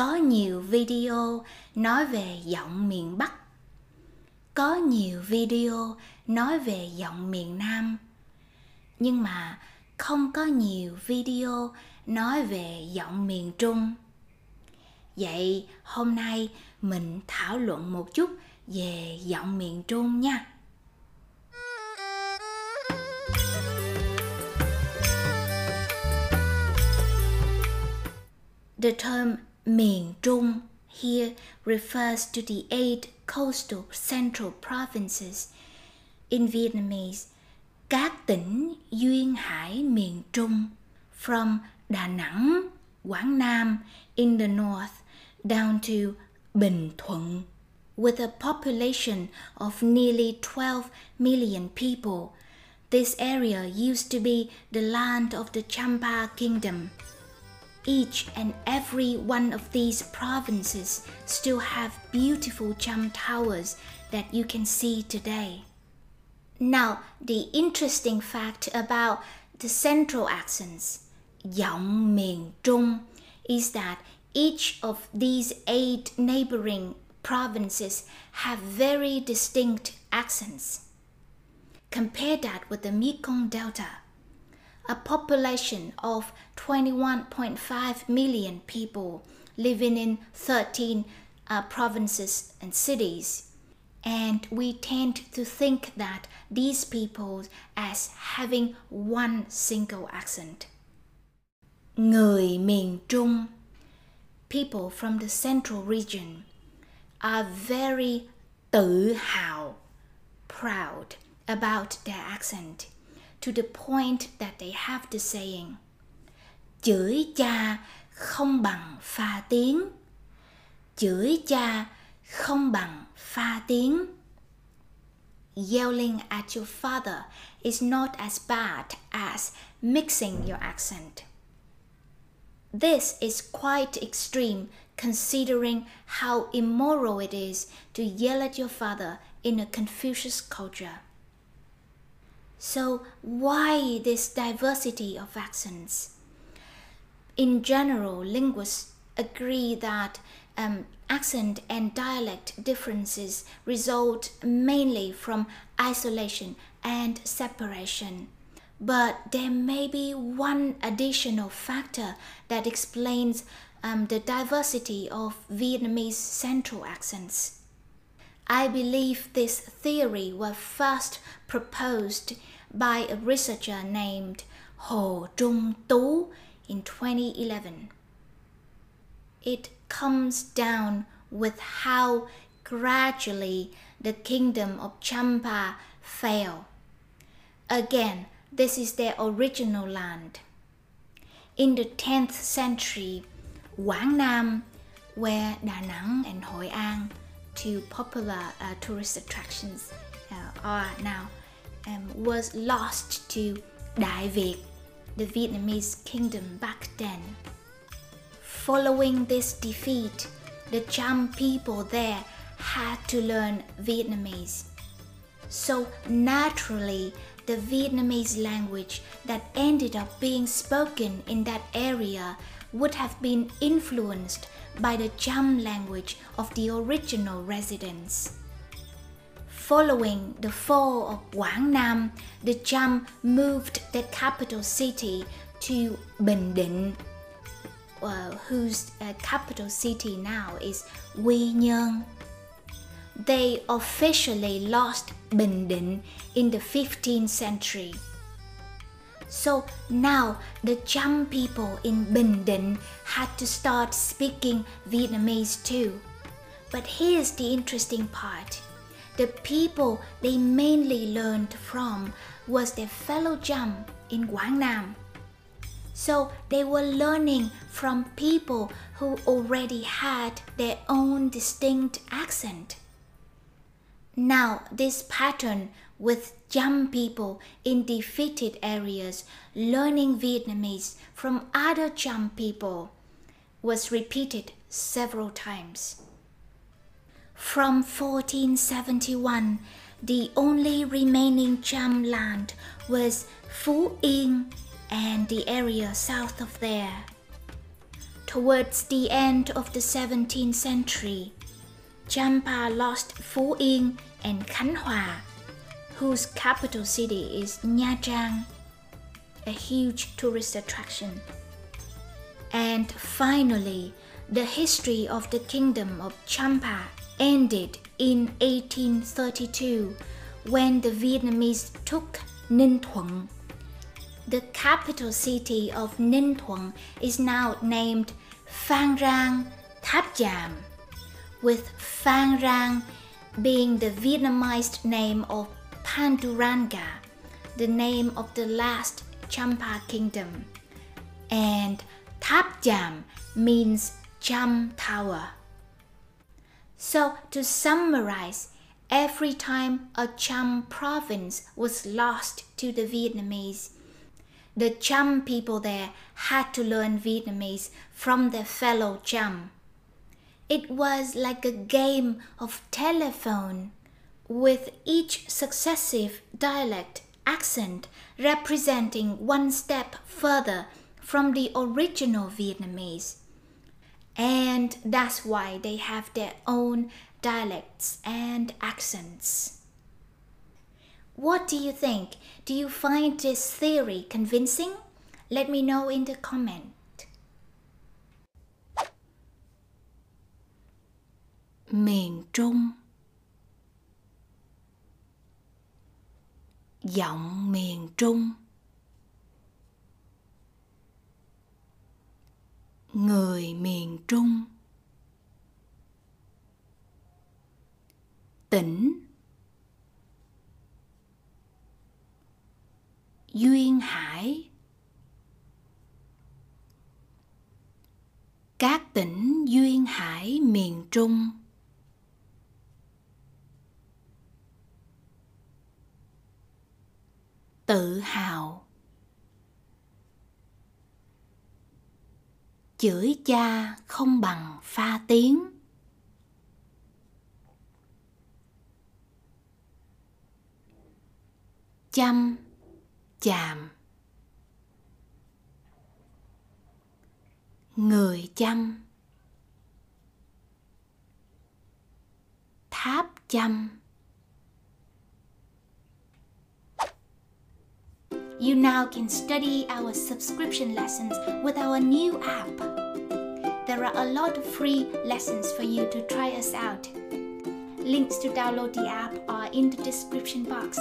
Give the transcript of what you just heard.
Có nhiều video nói về giọng miền Bắc. Có nhiều video nói về giọng miền Nam. Nhưng mà không có nhiều video nói về giọng miền Trung. Vậy hôm nay mình thảo luận một chút về giọng miền Trung nha. The term miền Trung here refers to the eight coastal central provinces in Vietnamese các tỉnh duyên hải miền Trung from Đà Nẵng, Quảng Nam in the north down to Bình Thuận with a population of nearly 12 million people. This area used to be the land of the Champa kingdom. Each and every one of these provinces still have beautiful cham towers that you can see today. Now, the interesting fact about the central accents, giọng miền Trung, is that each of these eight neighboring provinces have very distinct accents. Compare that with the Mekong Delta, a population of 21.5 million people living in 13 uh, provinces and cities. And we tend to think that these people as having one single accent. Người miền Trung, people from the central region, are very tự hào, proud about their accent to the point that they have the saying chửi cha không bằng pha tiếng. Chửi cha không bằng pha tiếng. Yelling at your father is not as bad as mixing your accent. This is quite extreme considering how immoral it is to yell at your father in a Confucius culture. So, why this diversity of accents? In general, linguists agree that um, accent and dialect differences result mainly from isolation and separation. But there may be one additional factor that explains um, the diversity of Vietnamese central accents. I believe this theory was first proposed by a researcher named Ho Trung Tu in 2011. It comes down with how gradually the kingdom of Champa fell. Again, this is their original land. In the 10th century, Quảng Nam, where Da Nang and Hoi An, two popular uh, tourist attractions, uh, are now, um, was lost to Đại Việt, the Vietnamese kingdom back then. Following this defeat, the Cham people there had to learn Vietnamese. So naturally, the Vietnamese language that ended up being spoken in that area would have been influenced by the Cham language of the original residents. Following the fall of Quảng Nam, the Cham moved the capital city to Bình Định, uh, whose uh, capital city now is Quy Nhơn. They officially lost Bình Định in the 15th century. So now the Cham people in Bình Định had to start speaking Vietnamese too. But here's the interesting part. The people they mainly learned from was their fellow Cham in Quảng Nam. So they were learning from people who already had their own distinct accent. Now, this pattern with Cham people in defeated areas learning Vietnamese from other Cham people was repeated several times. From 1471, the only remaining Cham land was Phú Yên and the area south of there. towards the end of the 17th century, Champa lost Phú Yên and Khánh Hòa, whose capital city is Nha Trang, a huge tourist attraction. And finally, the history of the kingdom of Champa ended in 1832 when the Vietnamese took Ninh Thuận. The capital city of Ninh Thuận is now named Phan Rang Tháp Chàm, with Phan Rang being the Vietnamized name of Panduranga, the name of the last Champa kingdom, and Chàm means Cham Tower. So, to summarize, every time a Cham province was lost to the Vietnamese, the Cham people there had to learn Vietnamese from their fellow Cham. It was like a game of telephone, with each successive dialect accent representing one step further from the original Vietnamese. And that's why they have their own dialects and accents. What do you think? Do you find this theory convincing? Let me know in the comment. miền trung giọng miền trung. Người miền trung. Tỉnh. Duyên hải. Các tỉnh duyên hải miền trung. Tự hào. Chửi cha không bằng pha tiếng. Chăm chàm. Người chăm. Tháp chăm. You now can study our subscription lessons with our new app. There are a lot of free lessons for you to try us out. Links to download the app are in the description box.